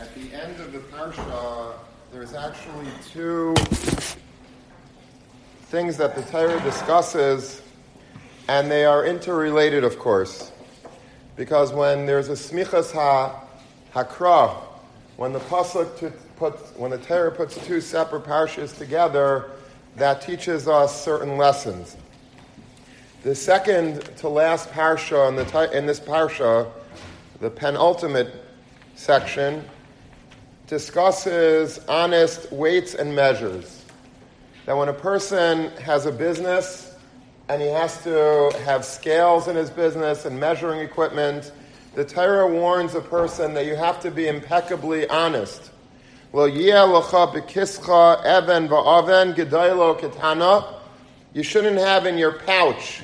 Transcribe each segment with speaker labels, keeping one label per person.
Speaker 1: At the end of the parsha, there's actually two things that the Torah discusses, and they are interrelated, of course. Because when there's a smichas ha hakra, when the pasuk puts, when the Torah puts two separate parshas together, that teaches us certain lessons. The second to last parsha in, the, in this parsha, the penultimate section, discusses honest weights and measures. That when a person has a business and he has to have scales in his business and measuring equipment, the Torah warns a person that you have to be impeccably honest. You shouldn't have in your pouch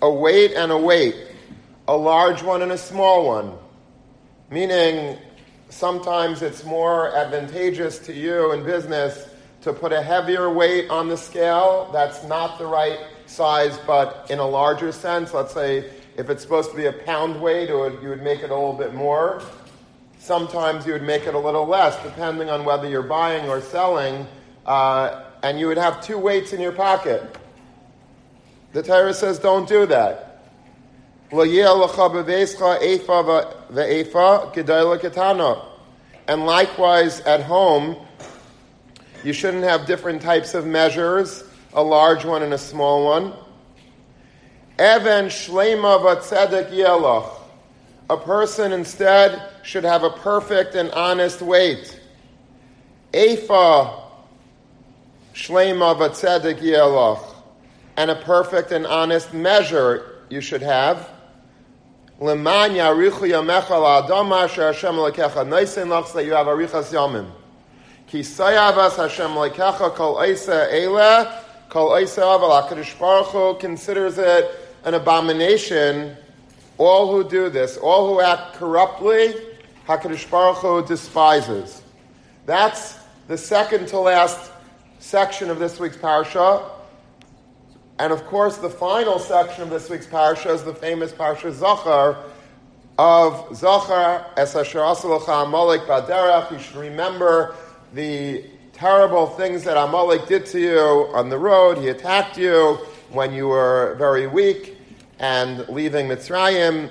Speaker 1: a weight and a weight, a large one and a small one. Meaning, sometimes it's more advantageous to you in business to put a heavier weight on the scale that's not the right size, but in a larger sense. Let's say if it's supposed to be a pound weight, or you would make it a little bit more. Sometimes you would make it a little less, depending on whether you're buying or selling, uh, and you would have two weights in your pocket. The Torah says don't do that. And likewise at home, you shouldn't have different types of measures, a large one and a small one. Even shlema yelach. A person instead should have a perfect and honest weight. Efa shlema yelach. And a perfect and honest measure you should have. Leman yarichu yamecha la'adam asher Hashem lekecha noisin lach that you have arichas yamim. Ki sayavas Hashem lekecha kol eisa eile kol eisa aval HaKadosh Baruch Hu considers it an abomination. All who do this, all who act corruptly, HaKadosh Baruch Hu despises. That's the second to last section of this week's parsha. And of course, the final section of this week's parsha is the famous parsha Zachar of Zachar es asher Amalek baderach. You should remember the terrible things that Amalek did to you on the road. He attacked you when you were very weak and leaving Mitzrayim.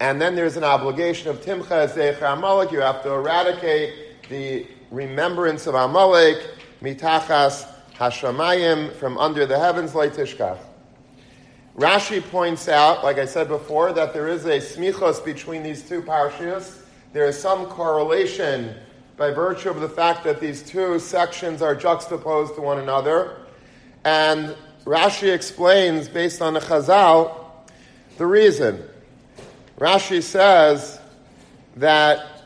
Speaker 1: And then there's an obligation of Timcha Zecher Amalek. You have to eradicate the remembrance of Amalek, mitachas Hashamayim from under the heavens, Tishkach. Rashi points out, like I said before, that there is a smichos between these two parshias. There is some correlation by virtue of the fact that these two sections are juxtaposed to one another. And Rashi explains, based on the Chazal, the reason. Rashi says that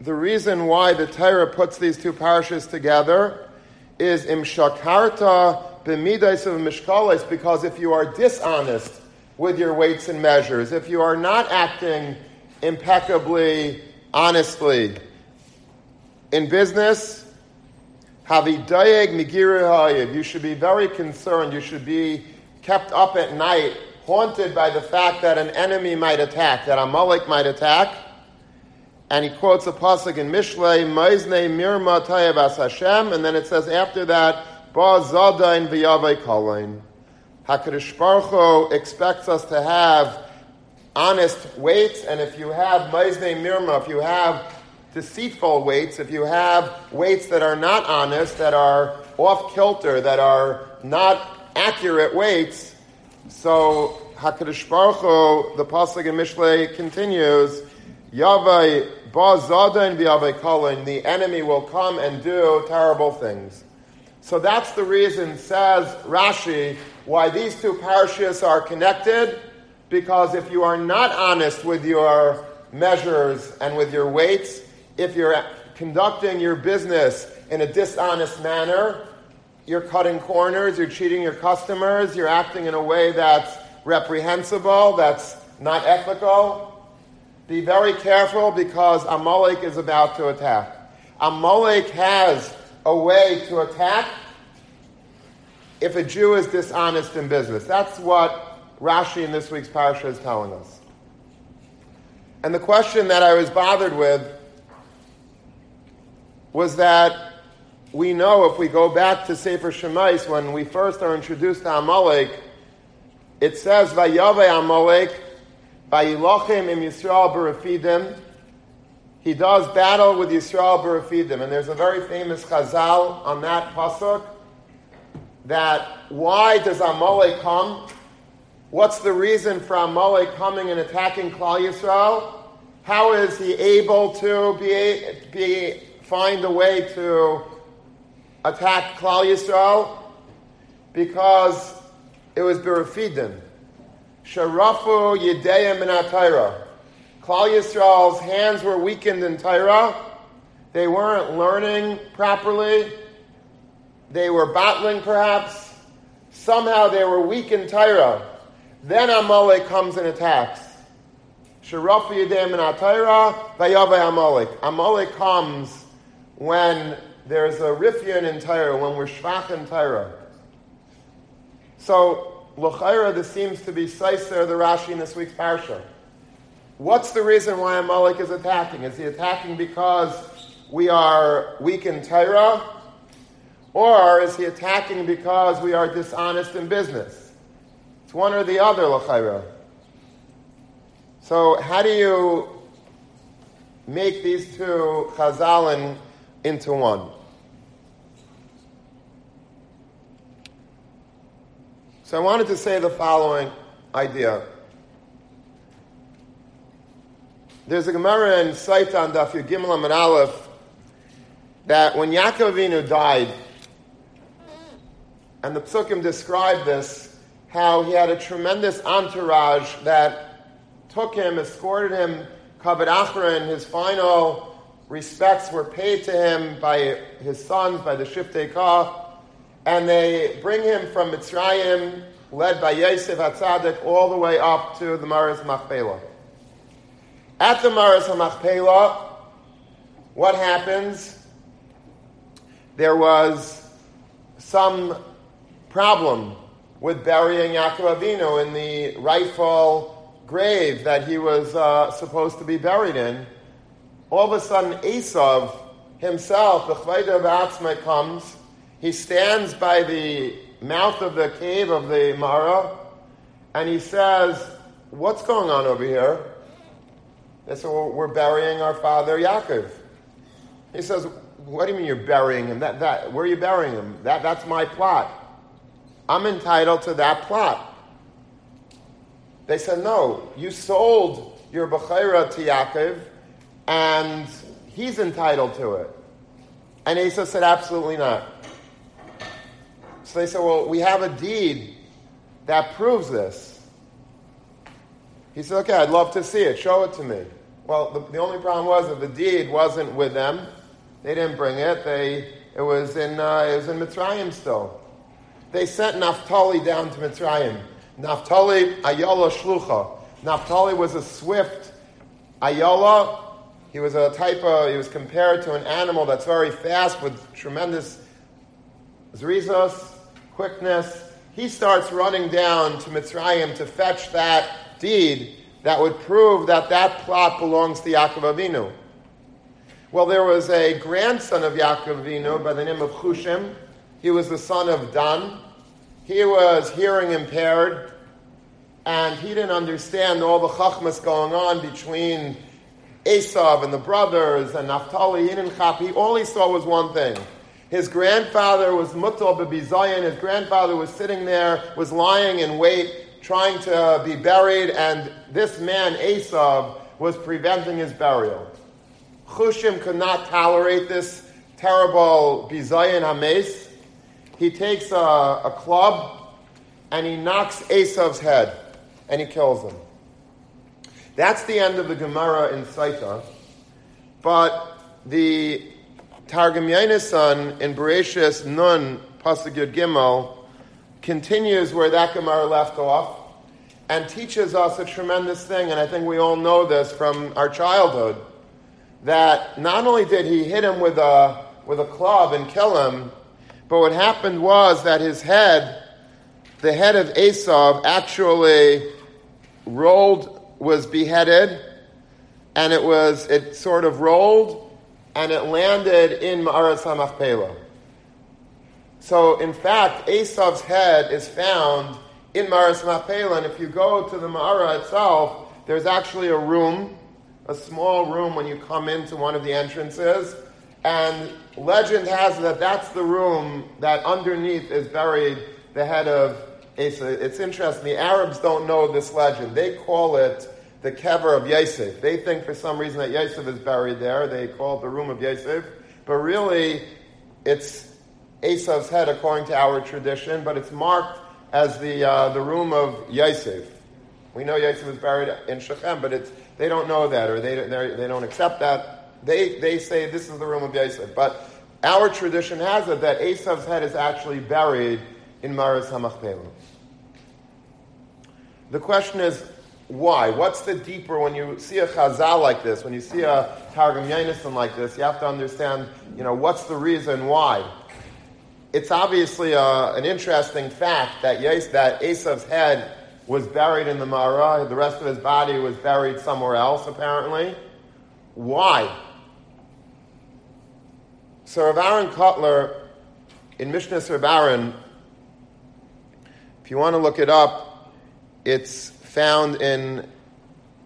Speaker 1: the reason why the Torah puts these two parshas together is im shakarta of mishkalis, because if you are dishonest with your weights and measures, if you are not acting impeccably, honestly in business, havidayeg migiri You should be very concerned. You should be kept up at night, haunted by the fact that an enemy might attack, that a Amalek might attack and he quotes a pasuk in Mishlei, Maizne Mirma Tayavas Hashem, and then it says after that, Ba Zadain V'yavai Kalain. HaKadosh Baruch Hu expects us to have honest weights, and if you have Maizne Mirma, if you have deceitful weights, if you have weights that are not honest, that are off kilter, that are not accurate weights, so HaKadosh Baruch Hu, the pasuk in Mishlei continues, Yavai Bazada and Kalin, the enemy will come and do terrible things. So that's the reason, says Rashi, why these two parashas are connected. Because if you are not honest with your measures and with your weights, if you're conducting your business in a dishonest manner, you're cutting corners, you're cheating your customers, you're acting in a way that's reprehensible, that's not ethical, be very careful because Amalek is about to attack. Amalek has a way to attack if a Jew is dishonest in business. That's what Rashi in this week's parsha is telling us. And the question that I was bothered with was that we know if we go back to Sefer Shemais, when we first are introduced to Amalek, it says, Vayave Amalek, Vayilochem im Yisrael Barafidim. He does battle with Yisrael Barafidim. And there's a very famous chazal on that pasuk that why does Amalek come? What's the reason for Amalek coming and attacking Klal Yisrael? How is he able to be, be find a way to attack Klal Yisrael? Because it was Berafidim. Sharafu Yedeyim in Atayra. Klal Yisrael's hands were weakened in Torah. They weren't learning properly. They were battling, perhaps. Somehow they were weak in Torah. Then Amalek comes and attacks. Sharafu Yedeyim in Atayra, Vayave Amalek. Amalek comes when there's a rifyan in Torah, when we're shvach in Torah. So, L'chaira, this seems to be Seiser, the Rashi in this week's Parsha. What's the reason why Amalek is attacking? Is he attacking because we are weak in Torah? Or is he attacking because we are dishonest in business? It's one or the other, L'chaira. So, how do you make these two chazalin into one? So I wanted to say the following idea. There's a Gemara in Saitan Daf Gimel Amid Aleph that when Yaakov Avinu died, and the Psukim describe this, how he had a tremendous entourage that took him, escorted him, Kavod Achron, his final respects were paid to him by his sons, by the Shiftei Kah, and they bring him from Mitzrayim, led by Yosef Hatzadik, all the way up to the Maris Machpelah. At the Maris Machpelah, what happens? There was some problem with burying Yaakov Avinu in the rightful grave that he was uh, supposed to be buried in. All of a sudden, Esav himself, the Chvayda of Atzma, comes he stands by the mouth of the cave of the Mara and he says, What's going on over here? They said, well, We're burying our father Yaakov. He says, What do you mean you're burying him? That, that, where are you burying him? That, that's my plot. I'm entitled to that plot. They said, No, you sold your Bechaira to Yaakov and he's entitled to it. And Esav said, Absolutely not. So they said, Well, we have a deed that proves this. He said, Okay, I'd love to see it. Show it to me. Well, the, the only problem was that the deed wasn't with them. They didn't bring it. They, it, was in, uh, it was in Mitzrayim still. They sent Naphtali down to Mitzrayim. Naphtali, Ayala Shlucha. Naphtali was a swift Ayala. He was a type of, he was compared to an animal that's very fast with tremendous zrizos quickness, he starts running down to Mitzrayim to fetch that deed that would prove that that plot belongs to Yaakov Avinu. Well, there was a grandson of Yaakov Avinu by the name of Chushim. He was the son of Dan. He was hearing impaired, and he didn't understand all the chachmas going on between Esav and the brothers and Naphtali. He didn't He all he saw was one thing his grandfather was Mutal Babizayan. His grandfather was sitting there, was lying in wait, trying to uh, be buried, and this man, Esav, was preventing his burial. Chushim could not tolerate this terrible Bizayan Hames. He takes a, a club and he knocks Esav's head and he kills him. That's the end of the Gemara in Saita. But the Targum Yonasan in Bereshis Nun Pasuk Yud Gimel continues where that Gemara left off and teaches us a tremendous thing, and I think we all know this from our childhood, that not only did he hit him with a, with a club and kill him, but what happened was that his head, the head of Esav, actually rolled, was beheaded, and it was it sort of rolled, and it landed in Ma'aras HaMachpelah. So, in fact, Esav's head is found in Ma'aras HaMachpelah, and if you go to the Ma'ara itself, there's actually a room, a small room when you come into one of the entrances, and legend has it that that's the room that underneath is buried the head of Esav. It's interesting. The Arabs don't know this legend. They call it the kever of Yosef. They think for some reason that Yosef is buried there. They call it the room of Yosef. But really, it's Esav's head according to our tradition, but it's marked as the, uh, the room of Yosef. We know Yosef was buried in Shechem, but it's, they don't know that or they, they don't accept that. They, they say this is the room of Yosef. But our tradition has it that Esav's head is actually buried in Maris HaMachpelah. The question is, why? What's the deeper when you see a chazal like this, when you see a Targum Yonason like this, you have to understand, you know, what's the reason why? It's obviously a, uh, an interesting fact that Yes, that Esav's head was buried in the Mara, the rest of his body was buried somewhere else, apparently. Why? So Rav Aaron Kotler, in Mishnah Rav Aaron, if you want to look it up, it's found in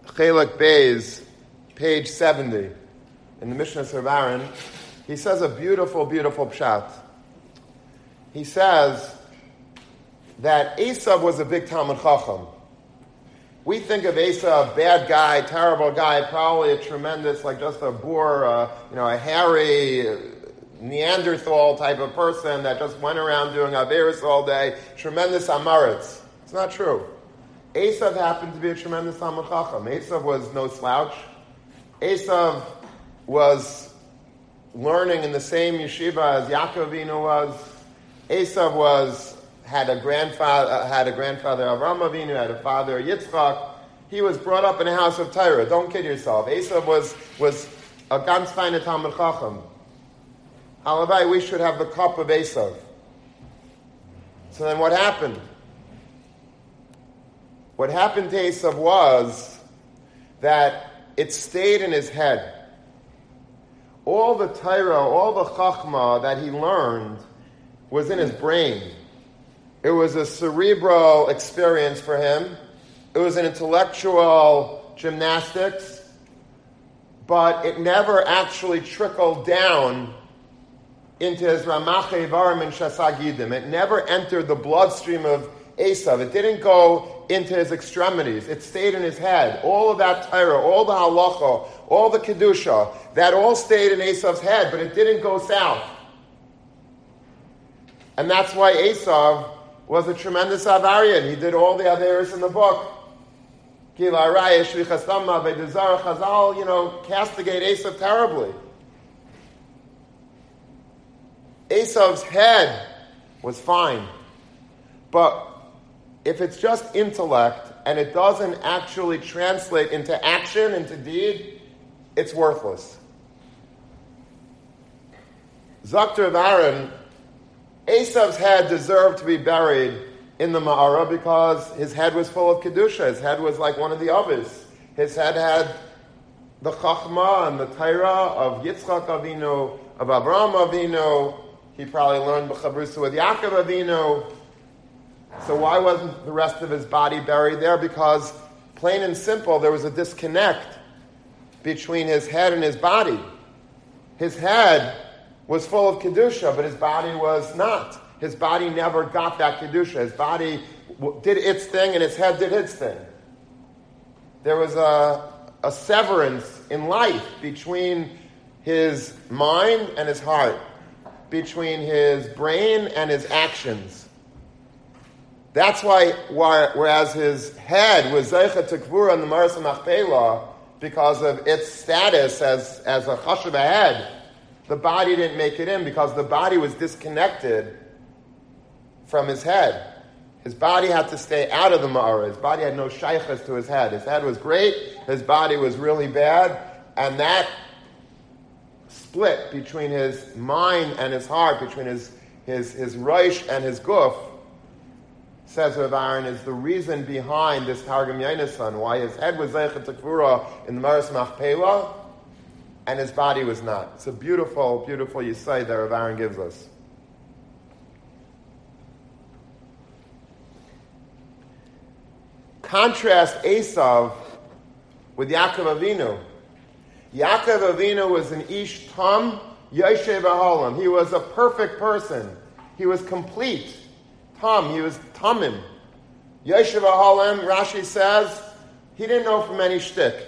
Speaker 1: Chelak Beis, page 70, in the Mishnah Aaron. He says a beautiful, beautiful pshat. He says that Esav was a big Talmud Chacham. We think of Esav, bad guy, terrible guy, probably a tremendous, like just a boor, uh, you know, a hairy, Neanderthal type of person that just went around doing Averis all day, tremendous Amaritz. It's not true. Esav happened to be a tremendous Talmud Chacham. Esav was no slouch. Esav was learning in the same yeshiva as Yaakov Avinu was. Esav was had a grandfather uh, had a grandfather Avram Avinu, had a father Yitzchak. He was brought up in a house of Torah. Don't kid yourself. Esav was was a ganz feine Talmud Chacham. Halavai, we should have the cup of Esav. So then what happened? What happened to Esav was that it stayed in his head. All the Torah, all the Chachma that he learned was in his brain. It was a cerebral experience for him. It was an intellectual gymnastics, but it never actually trickled down into his Ramache and Shasagidim. It never entered the bloodstream of Esav. It didn't go into his extremities. It stayed in his head. All of that Torah, all the halacha, all the kedusha, that all stayed in Esav's head, but it didn't go south. And that's why Esav was a tremendous Avarian. He did all the Averis in the book. You know, castigate Esav terribly. Esav's head was fine. But if it's just intellect and it doesn't actually translate into action, into deed, it's worthless. Zakter of Aaron, Esav's head deserved to be buried in the Ma'ara because his head was full of Kedusha. His head was like one of the others. His head had the Chachma and the Torah of Yitzchak Avinu, of Avraham Avinu. He probably learned B'chabrusa with Yaakov Avinu. So why wasn't the rest of his body buried there? Because, plain and simple, there was a disconnect between his head and his body. His head was full of Kedusha, but his body was not. His body never got that Kedusha. His body did its thing and his head did its thing. There was a, a severance in life between his mind and his heart, between his brain and his actions. That's why, whereas his head was Zeicha Tekvura in the Maris Machpelah, because of its status as, as a chashav head, the body didn't make it in because the body was disconnected from his head. His body had to stay out of the Ma'ara. His body had no shaykhs to his head. His head was great, his body was really bad, and that split between his mind and his heart, between his, his, his Reish and his Guf, says Rav Aaron, is the reason behind this Targum Yonasan, why his head was Zeichet Tekfura in the Maris Machpelah, and his body was not. It's a beautiful, beautiful Yisai that Rav Aaron gives us. Contrast Esav with Yaakov Avinu. Yaakov Avinu was an Ish Tam Yoshev. He was a perfect person. He was complete. Tam, he was Tamim. Yoshev Ahalam, Rashi says, he didn't know from any shtick.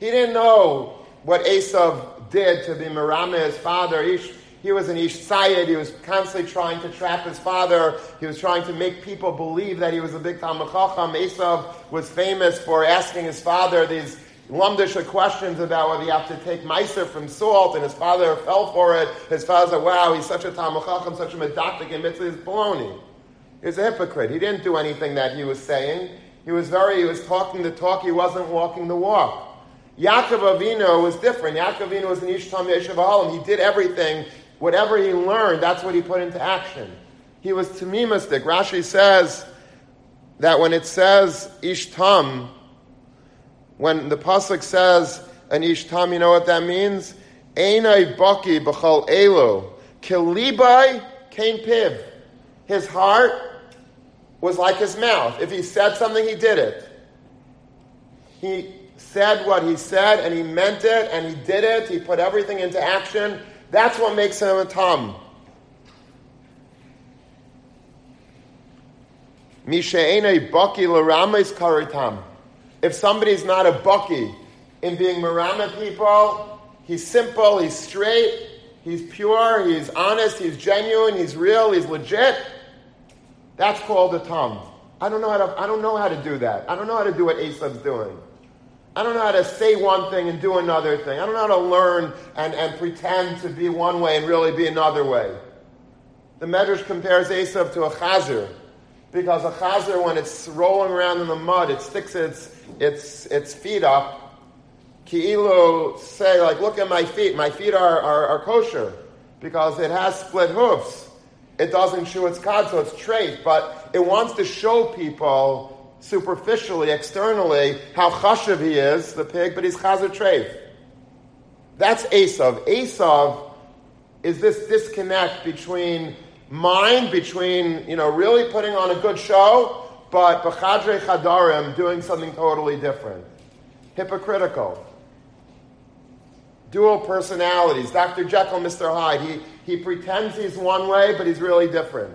Speaker 1: He didn't know what Esav did to be Marama, his father. Ish, he was an Ish. He was constantly trying to trap his father. He was trying to make people believe that he was a big Talmud Chacham. Esav was famous for asking his father these lumdish questions about whether you have to take meiser from salt, and his father fell for it. His father said, wow, he's such a Talmud Chacham, such a medactic, and mitzvah is baloney. Was a hypocrite. He didn't do anything that he was saying. He was very, he was talking the talk, he wasn't walking the walk. Yaakov Avinu was different. Yaakov Avinu was an Ishtam Yeshiv He did everything Whatever he learned, that's what he put into action. He was tamimistic. Rashi says that when it says ishtam, when the pasuk says an ishtam, you know what that means? Einai baki b'chal elo kilibai kain piv. His heart was like his mouth. If he said something, he did it. He said what he said, and he meant it, and he did it. He put everything into action. That's what makes him a Tom. If somebody's not a bucky in being marama people, he's simple, he's straight, he's pure, he's honest, he's genuine, he's real, he's legit. That's called a tom. I don't know how to. I don't know how to do that. I don't know how to do what Esav's doing. I don't know how to say one thing and do another thing. I don't know how to learn and, and pretend to be one way and really be another way. The Medrash compares Esav to a chazer, because a chazer, when it's rolling around in the mud, it sticks its, its, its feet up. Ki'ilu say, like, look at my feet. My feet are, are, are kosher, because it has split hoofs. It doesn't show its cod, so it's trait, but it wants to show people superficially, externally, how chashav he is, the pig, but he's chazer treif. That's Esav. Esav is this disconnect between mind, between, you know, really putting on a good show, but b'chadre chadarim doing something totally different. Hypocritical. Dual personalities. Dr. Jekyll, Mr. Hyde. He, he pretends he's one way, but he's really different.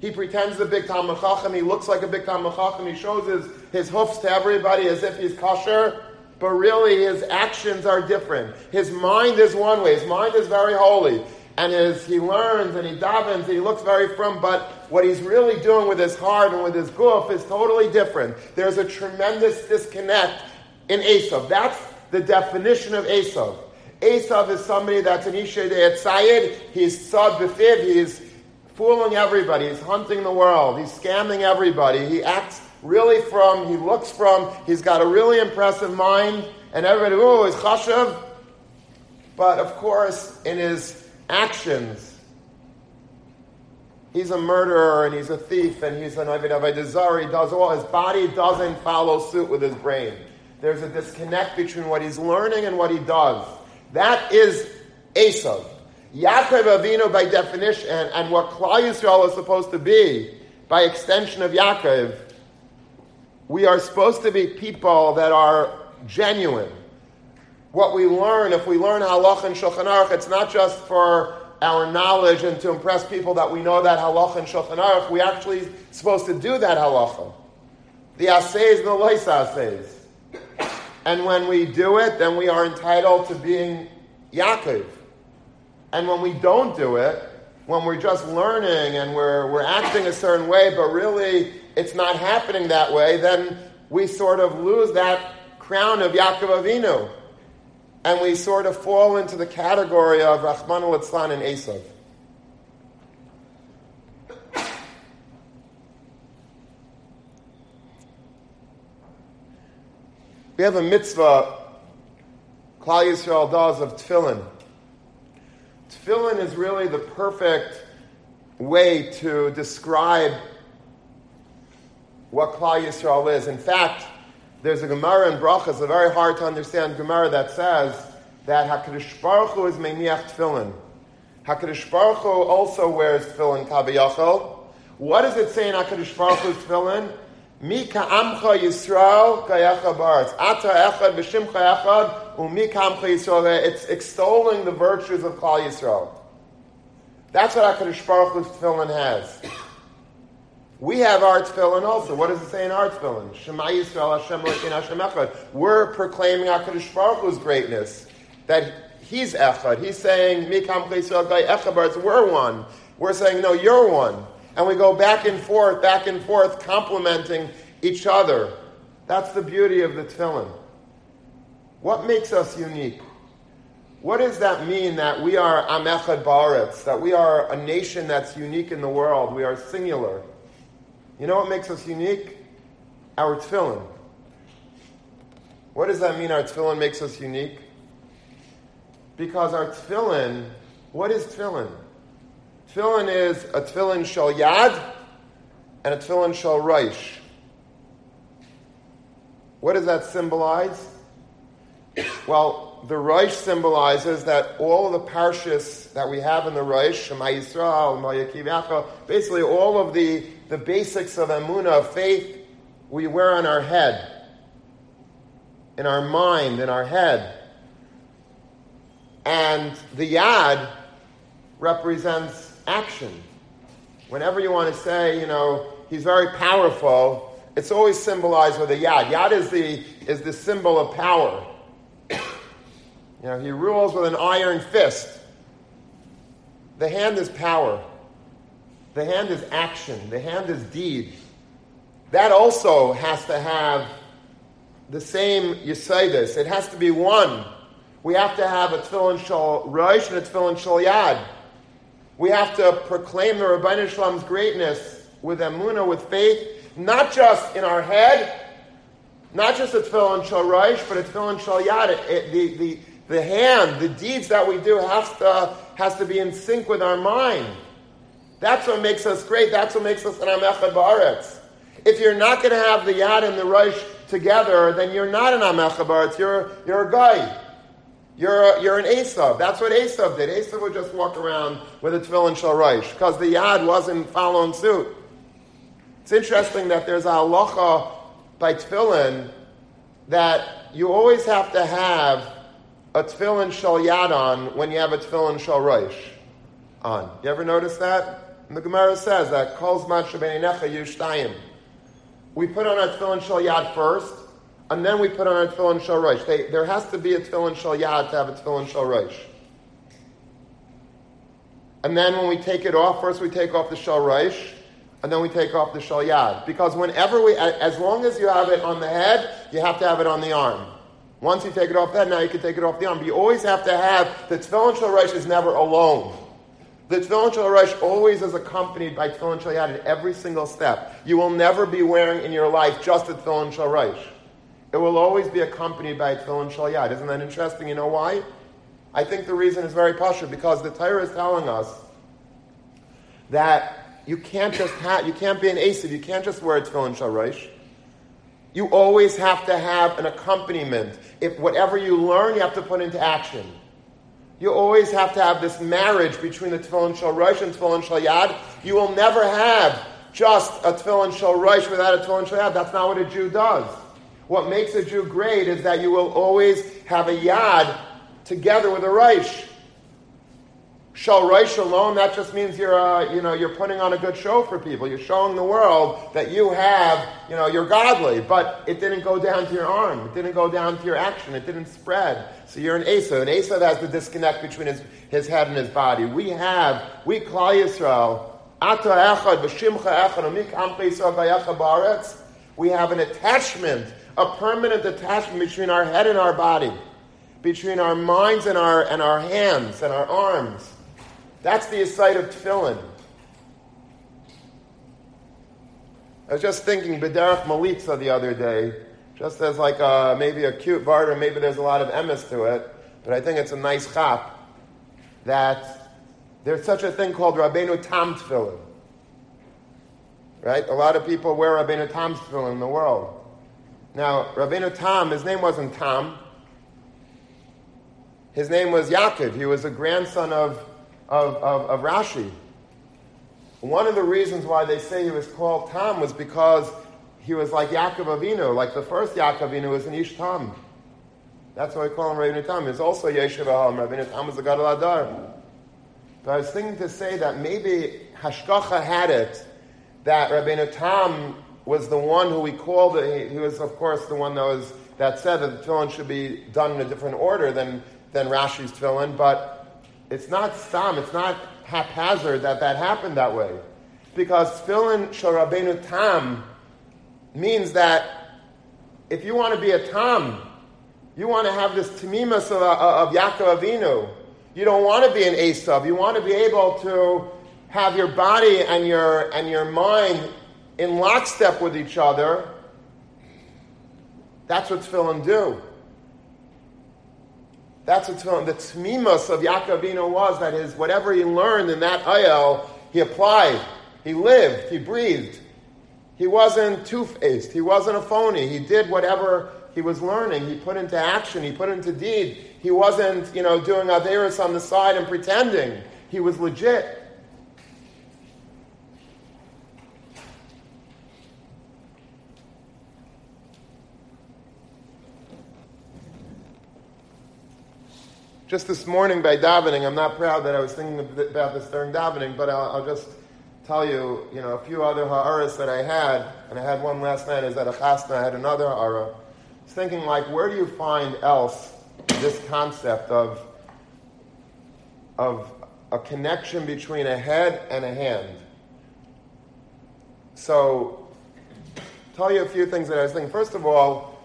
Speaker 1: He pretends the big Talmud Chacham. He looks like a big Talmud Chacham. He shows his, his hoofs to everybody as if he's kosher. But really, his actions are different. His mind is one way. His mind is very holy. And as he learns and he davens, he looks very firm, but what he's really doing with his heart and with his goof is totally different. There's a tremendous disconnect in Esav. That's the definition of Esav. Esav is somebody that's an Isha Sayed. He's Sad Befiv. He's fooling everybody. He's hunting the world. He's scamming everybody. He acts really from, he looks from, he's got a really impressive mind, and everybody, oh, he's chashav. But of course, in his actions, he's a murderer and he's a thief and he's an Avid. He does all, his body doesn't follow suit with his brain. There's a disconnect between what he's learning and what he does. That is Esav. Yaakov Avinu, by definition, and, what Klal Yisrael is supposed to be, by extension of Yaakov, we are supposed to be people that are genuine. What we learn, if we learn halach and shulchan aruch, it's not just for our knowledge and to impress people that we know that halach and shulchan aruch. We actually supposed to do that halacha. The assays and the lois assays. And when we do it, then we are entitled to being Yaakov. And when we don't do it, when we're just learning and we're, we're acting a certain way, but really it's not happening that way, then we sort of lose that crown of Yaakov Avinu. And we sort of fall into the category of Rahman al and Esav. We have a mitzvah Klal Yisrael does of tefillin. Tefillin is really the perfect way to describe what Klal Yisrael is. In fact, there's a Gemara in Brachas, a very hard to understand Gemara that says that Hakadosh Baruch Hu is Meiniach Tefillin. Hakadosh Baruch Hu also wears tefillin kaviyachol. What does it say in Hakadosh Baruch Hu's tefillin? Mi ka'amcha Yisrael kayacha baretz. Ata echad b'shimcha echad umi ka'amcha Yisrael. It's extolling the virtues of Klal Yisrael. That's what HaKadosh Baruch Hu's tefillin has. We have our tefillin also. What does it say in our tefillin? Shema Yisrael Hashem Elokein Hashem Echad. We're proclaiming HaKadosh Baruch Hu's greatness. That He's Echad. He's saying, Mikam Yisrael Gai Echad, we're one. We're saying, no, you're one. And we go back and forth, back and forth, complementing each other. That's the beauty of the tefillin. What makes us unique? What does that mean that we are Amechad Baretz, that we are a nation that's unique in the world? We are singular. You know what makes us unique? Our tefillin. What does that mean, our tefillin makes us unique? Because our tefillin, what is tefillin? Tefillin is a tefillin shal yad and a tefillin shal reish. What does that symbolize? Well, the Reish symbolizes that all of the parshas that we have in the Reish, Shema Yisrael, Mayakiv basically all of the, the basics of Emunah, of faith, we wear on our head, in our mind, in our head. And the Yad represents action. Whenever you want to say, you know, he's very powerful, it's always symbolized with a Yad. Yad is the, is the symbol of power. you know, he rules with an iron fist. The hand is power. The hand is action. The hand is deed. That also has to have the same Yisaitis. It has to be one we have to have a tefillin shal rosh and a tefillin shal yad. We have to proclaim the Rabbi Shalom's greatness with emuna, with faith, not just in our head, not just a tefillin shal rosh, but a tefillin shal yad. It, it, the, the, the hand, the deeds that we do has to, has to be in sync with our mind. That's what makes us great. That's what makes us an Amechad Ba'aretz. If you're not going to have the Yad and the Rosh together, then you're not an Amechad Ba'aretz. You're, you're a guy. You're, a, you're an Esav. That's what Esav did. Esav would just walk around with a tefillin shalraish because the yad wasn't following suit. It's interesting that there's a halacha by tefillin that you always have to have a tefillin shal yad on when you have a tefillin shalraish on. You ever notice that? And the Gemara says that. We put on our tefillin shal yad first, and then we put on our tefillin shal rosh. There has to be a tefillin shal yad to have a tefillin shal. And then when we take it off, first we take off the shal and then we take off the shal yad. Because whenever we, as long as you have it on the head, you have to have it on the arm. Once you take it off the head, now you can take it off the arm. But you always have to have, the tefillin shal is never alone. The tefillin shal always is accompanied by tefillin shal yad in every single step. You will never be wearing in your life just a tefillin shal it will always be accompanied by a tefillin shal yad. Isn't that interesting? You know why? I think the reason is very pasha because the Torah is telling us that you can't just have, you can't be an Esav, you can't just wear a tefillin shal rosh. You always have to have an accompaniment. If whatever you learn, you have to put into action. You always have to have this marriage between the tefillin shal rosh and tefillin shal yad. You will never have just a tefillin shal rosh without a tefillin shal yad. That's not what a Jew does. What makes a Jew great is that you will always have a yad together with a reish. Reish alone, that just means you're, uh, you know, you're putting on a good show for people. You're showing the world that you have, you know, you're godly. But it didn't go down to your arm. It didn't go down to your action. It didn't spread. So you're an Esav. And Esav has the disconnect between his, his head and his body. We have, we Klal Yisrael, Ata Echad, Echad, Amik we have an attachment a permanent attachment between our head and our body, between our minds and our, and our hands and our arms. That's the sight of tefillin. I was just thinking B'derech Malitza the other day, just as like a, maybe a cute barter, maybe there's a lot of emes to it, but I think it's a nice chap, that there's such a thing called Rabbeinu Tam Tefillin. Right? A lot of people wear Rabbeinu Tam's tefillin in the world. Now, Rabbeinu Tam, his name wasn't Tam. His name was Yaakov. He was a grandson of, of, of, of Rashi. One of the reasons why they say he was called Tam was because he was like Yaakov Avinu, like the first Yaakov Avinu was an Ish Tam. That's why we call him Rabbeinu Tam. He's also Yeshiva Aham. Rabbeinu Tam was the Gadol Adar. But I was thinking to say that maybe Hashgacha had it that Rabbeinu Tam was the one who we called. He, he was, of course, the one that was that said that the tefillin should be done in a different order than than Rashi's tefillin. But it's not stam. It's not haphazard that that happened that way, because tefillin shel Rabbeinu Tam means that if you want to be a Tam, you want to have this tamimus of, of Yaakov Avinu. You don't want to be an Esav. You want to be able to have your body and your and your mind in lockstep with each other. That's what tefillin do. That's what tefillin. The tmimus of Yaakov Avinu was that his whatever he learned in that ayel, he applied, he lived, he breathed. He wasn't two-faced. He wasn't a phony. He did whatever he was learning. He put into action. He put into deed. He wasn't, you know, doing averis on the side and pretending. He was legit. Just this morning by davening, I'm not proud that I was thinking about this during davening, but I'll, I'll just tell you, you know, a few other ha'aras that I had, and I had one last night, is at a chasna, I had another ha'ara. I was thinking, like, where do you find else this concept of, of a connection between a head and a hand? So, tell you a few things that I was thinking. First of all,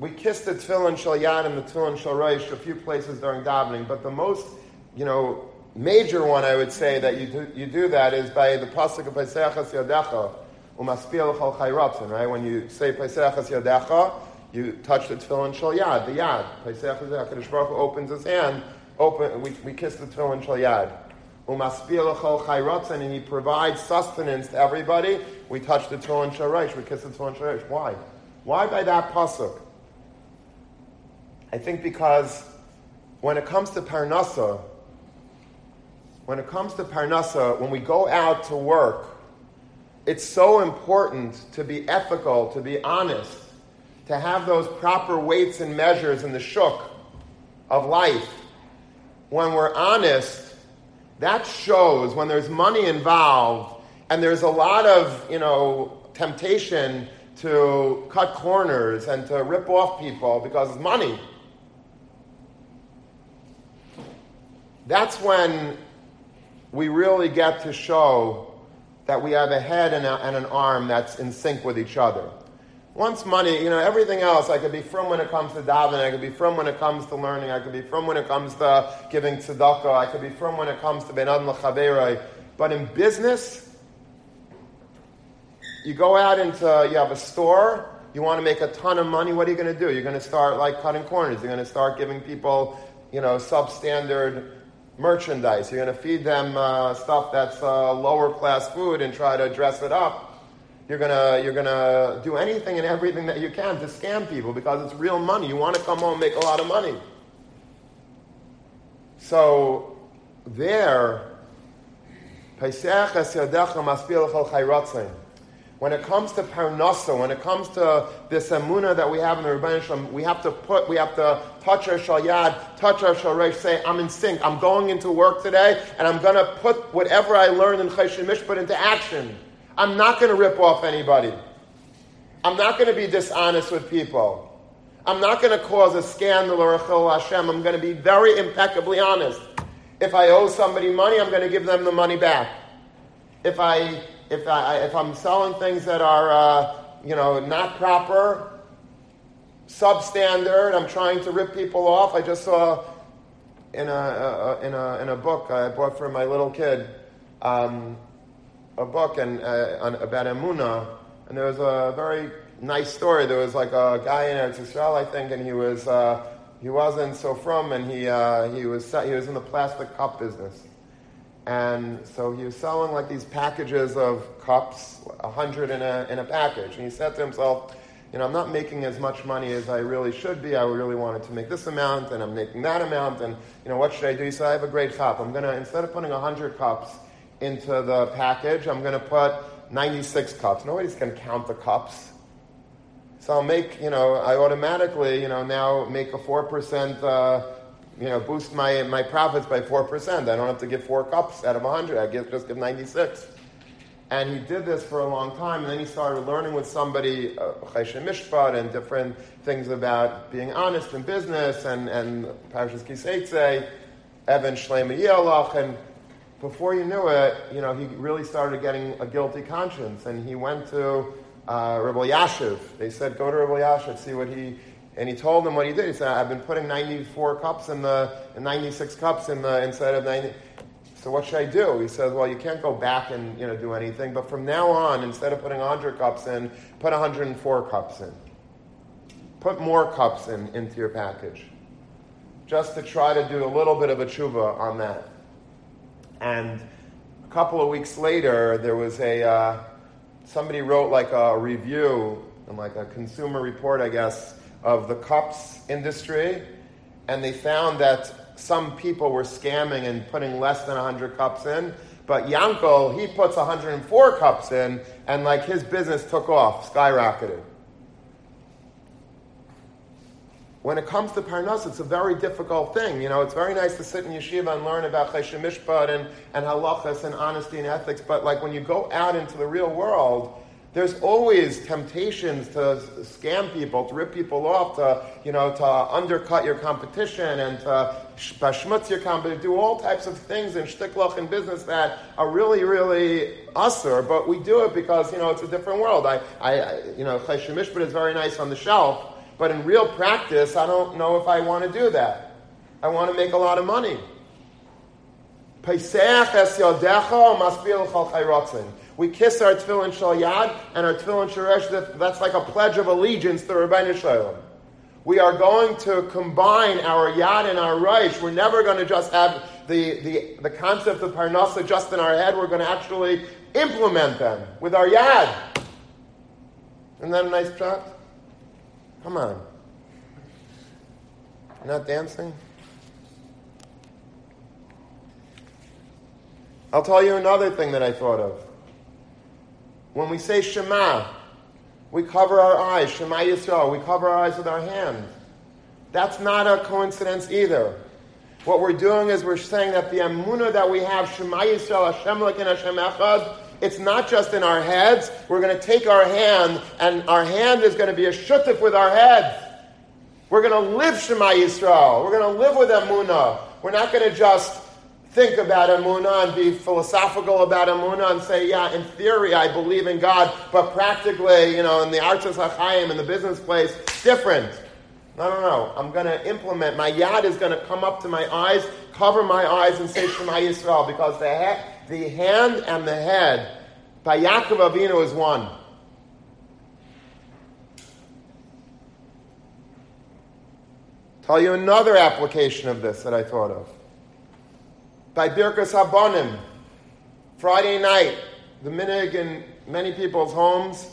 Speaker 1: we kiss the tefillin shal yad and the tefillin shal reish a few places during davening, but the most, you know, major one I would say that you do, you do that is by the pasuk of Pesachas Yadecha, umaspil chayratzin, right? When you say Pesachas Yadecha, you touch the tefillin shal yad, the yad. Pesachas Yadecha, Baruch opens his hand, open, we, we kiss the tefillin shal yad. Umaspil chayratzin, and he provides sustenance to everybody. We touch the tefillin shal reish, we kiss the tefillin shal reish. Why? Why by that pasuk? I think because when it comes to Parnasa, when it comes to Parnasa, when we go out to work, it's so important to be ethical, to be honest, to have those proper weights and measures in the shuk of life. When we're honest, that shows when there's money involved and there's a lot of, you know, temptation to cut corners and to rip off people because it's money. That's when we really get to show that we have a head and, a, and, an arm that's in sync with each other. Once money, you know, everything else, I could be from when it comes to davening, I could be from when it comes to learning, I could be from when it comes to giving tzedakah, I could be from when it comes to benad l'chaverei. But in business, you go out into, you have a store, you want to make a ton of money, what are you going to do? You're going to start like cutting corners. You're going to start giving people, you know, substandard merchandise. You're going to feed them uh, stuff that's uh, lower class food and try to dress it up. You're gonna you're gonna do anything and everything that you can to scam people because it's real money. You want to come home make a lot of money. So there, when it comes to parnasa, when it comes to this emuna that we have in the Rebbeinu we have to put, we have to touch our shalyad, touch our shalresh, say, I'm in sync. I'm going into work today, and I'm going to put whatever I learned in Chayshim Mishpat into action. I'm not going to rip off anybody. I'm not going to be dishonest with people. I'm not going to cause a scandal or a chil Hashem. I'm going to be very impeccably honest. If I owe somebody money, I'm going to give them the money back. If I if, I, if I'm selling things that are, uh, you know, not proper, substandard, I'm trying to rip people off. I just saw in a, a in a, in a book I bought for my little kid um, a book and uh, on, about Emuna, and there was a very nice story. There was like a guy in Eretz Yisrael, I think, and he was uh, he wasn't so from, and he uh, he was he was in the plastic cup business And so he was selling like these packages of cups, a hundred in a, in a package. And he said to himself, you know, I'm not making as much money as I really should be. I really wanted to make this amount, and I'm making that amount, and, you know, what should I do? He said, I have a great cup. I'm going to, instead of putting 100 cups into the package, I'm going to put 96 cups. Nobody's going to count the cups. So I'll make, you know, I automatically, you know, now make a 4%, uh, you know, boost my, my profits by 4%. I don't have to give four cups out of 100. I get, just give 96. And he did this for a long time, and then he started learning with somebody, uh, Mishpat, and different things about being honest in business, and, and Parashas Kiseitze, Evan Shlema Yelach, and before you knew it, you know, he really started getting a guilty conscience, and he went to uh, Rabbi Yashiv. They said, go to Rabbi Yashiv, see what he, and he told them what he did. He said, I've been putting 94 cups in the, 96 cups in the, of 90, so what should I do? He says, well, you can't go back and you know do anything, but from now on, instead of putting 100 cups in, put 104 cups in. Put more cups in into your package, just to try to do a little bit of a tshuva on that. And a couple of weeks later, there was a uh, somebody wrote like a review and like a consumer report, I guess, of the cups industry, and they found that some people were scamming and putting less than 100 cups in. But Yankel, he puts 104 cups in, and like his business took off, skyrocketed. When it comes to Parnas, it's a very difficult thing. You know, it's very nice to sit in yeshiva and learn about Cheshem Mishpat and, and halachas and honesty and ethics, but like when you go out into the real world, there's always temptations to scam people, to rip people off, to, you know, to undercut your competition and to bashmutz your competition, do all types of things in shtiklach in business that are really, really usser, but we do it because, you know, it's a different world. I, I you know, Cheshem Mishpat is very nice on the shelf, but in real practice, I don't know if I want to do that. I want to make a lot of money. We kiss our tefillin shal yad and our tefillin sharesh. That's like a pledge of allegiance to Ribbono Shel Olam. We are going to combine our yad and our reish. We're never going to just have the, the, the concept of parnasa just in our head. We're going to actually implement them with our yad. Isn't that a nice shot? Come on. You're not dancing? I'll tell you another thing that I thought of. When we say Shema, we cover our eyes, Shema Yisrael, we cover our eyes with our hand. That's not a coincidence either. What we're doing is we're saying that the Amunah that we have, Shema Yisrael, Hashem Lakin Hashem Echad, it's not just in our heads. We're going to take our hand, and our hand is going to be a shutif with our head. We're going to live Shema Yisrael. We're going to live with Amunah. We're not going to just think about Amunah and be philosophical about Amunah and say, yeah, in theory I believe in God, but practically, you know, in the Artzos HaChaim, in the business place, different. No, no, no. I'm going to implement. My yad is going to come up to my eyes, cover my eyes, and say Shema Yisrael, because the, he- the hand and the head by Yaakov Avinu is one. Tell you another application of this that I thought of by Birkas Habonim. Friday night, the minig in many people's homes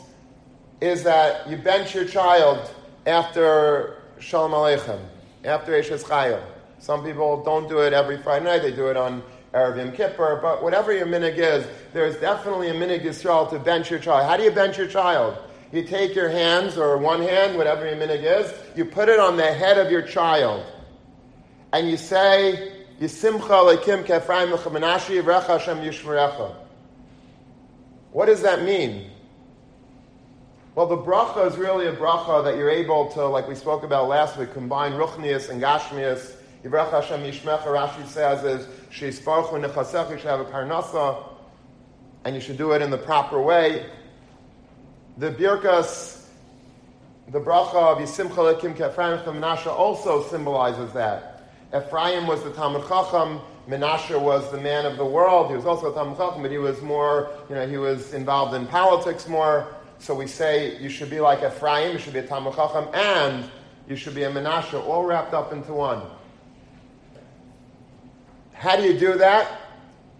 Speaker 1: is that you bench your child after Shalom Aleichem, after Eshes Chayil. Some people don't do it every Friday night, they do it on Erev Yom Kippur, but whatever your minig is, there's definitely a minig Yisrael to bench your child. How do you bench your child? You take your hands, or one hand, whatever your minig is, you put it on the head of your child, and you say, What does that mean? Well, the bracha is really a bracha that you're able to, like we spoke about last week, combine ruchnius and gashmius. Yivrecha Hashem yishmecha, Rashi says, is sheisparchu nechasech, you should have a parnasa, and you should do it in the proper way. The birkas, the bracha of Yisimcha lekim kefraim l'chamenashi also symbolizes that. Ephraim was the Talmid Chacham. Menashe was the man of the world. He was also a Talmid Chacham, but he was more, you know, he was involved in politics more. So we say you should be like Ephraim, you should be a Talmid Chacham, and you should be a Menashe, all wrapped up into one. How do you do that?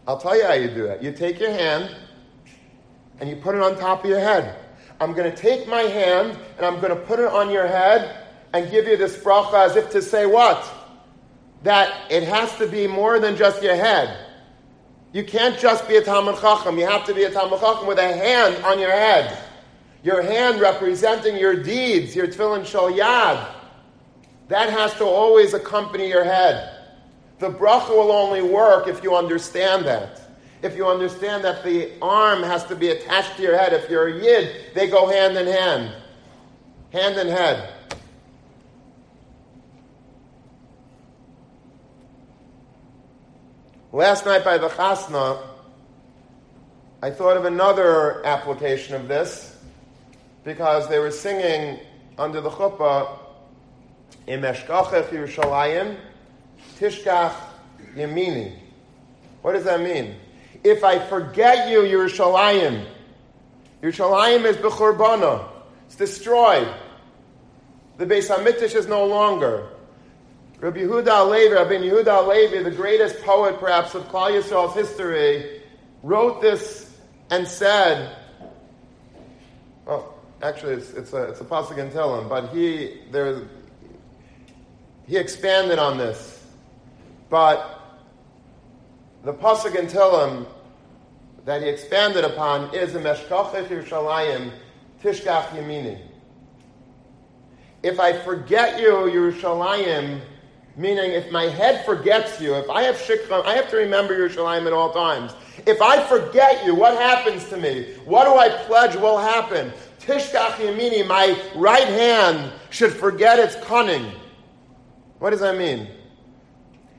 Speaker 1: I'll tell you how you do it. You take your hand and you put it on top of your head. I'm going to take my hand and I'm going to put it on your head and give you this bracha as if to say what? That it has to be more than just your head. You can't just be a Talmid Chacham. You have to be a Talmid Chacham with a hand on your head. Your hand representing your deeds, your tefillin shal. That has to always accompany your head. The bracha will only work if you understand that. If you understand that the arm has to be attached to your head. If you're a yid, they go hand in hand. Hand in head. Last night by the chasna, I thought of another application of this because they were singing under the chuppah, Im Eshkachech Yerushalayim, Tishkach Yemini. What does that mean? If I forget you, Yerushalayim, Yerushalayim is Bechurbanah. It's destroyed. The Beis Hamikdash is no longer. Rabbi Yehuda Alevi, Rabbi Yehuda Alevi, the greatest poet perhaps of Klal Yisrael's history, wrote this and said, well, actually it's, it's a, it's a pasuk in Tehillim, but he, there's, he expanded on this. But the pasuk in Tehillim that he expanded upon is in Meshkachech Yerushalayim Tishkach Yemini. If I forget you, Yerushalayim, meaning if my head forgets you, if I have shikram, I have to remember Yerushalayim at all times. If I forget you, what happens to me? What do I pledge will happen? Tishkach Yemini, my right hand should forget its cunning. What does that mean?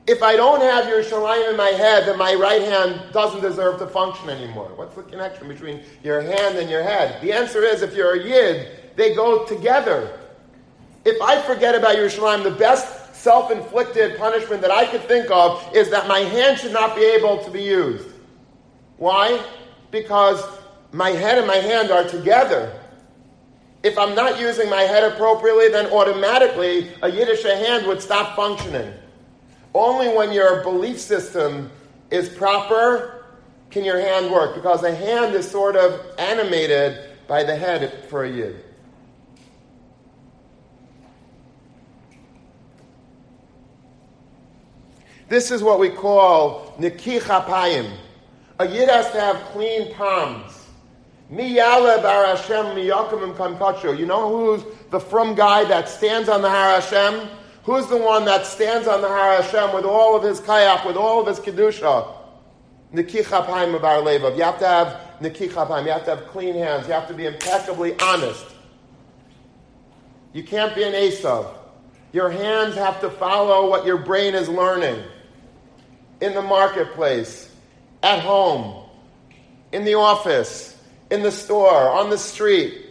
Speaker 1: If I don't have Yerushalayim in my head, then my right hand doesn't deserve to function anymore. What's the connection between your hand and your head? The answer is if you're a Yid, they go together. If I forget about Yerushalayim, the best self inflicted punishment that I could think of is that my hand should not be able to be used. Why? Because my head and my hand are together. If I'm not using my head appropriately, then automatically a Yiddish hand would stop functioning. Only when your belief system is proper can your hand work, because the hand is sort of animated by the head for a. This is what we call Naki Chapayim. A Yid has to have clean palms. Miyale bar Hashem miyakim kampacho. You know who's the from guy that stands on the Har Hashem? Who's the one that stands on the Har Hashem with all of his kayak, with all of his kedusha? Naki Chapayim bar levav. You have to have Naki Chapayim. You have to have clean hands. You have to be impeccably honest. You can't be an Esav. Your hands have to follow what your brain is learning in the marketplace, at home, in the office, in the store, on the street,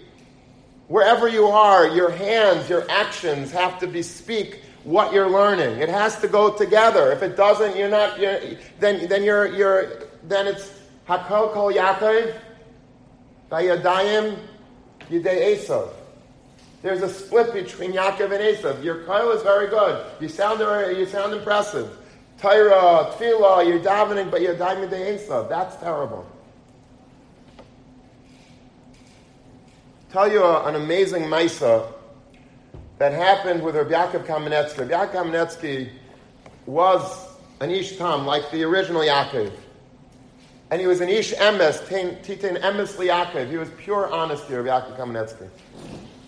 Speaker 1: wherever you are, your hands, your actions have to be speak what you're learning. It has to go together. If it doesn't, you're not. You're, then then you're you're then it's hakol kol Yaakov, vayadayim yidei Esav. There's a split between Yaakov and Esav. Your kol is very good. You sound you sound impressive. Torah, tefillah, you're davening, but you're davening the Esav. That's terrible. Tell you an amazing Misa that happened with Rabbi Yaakov Kamenetsky. Rabbi Yaakov Kamenetsky was an Ish Tam, like the original Yaakov. And he was an Ish Emes, Titain Emes Yaakov. He was pure honesty, Rabbi Yaakov Kamenetsky.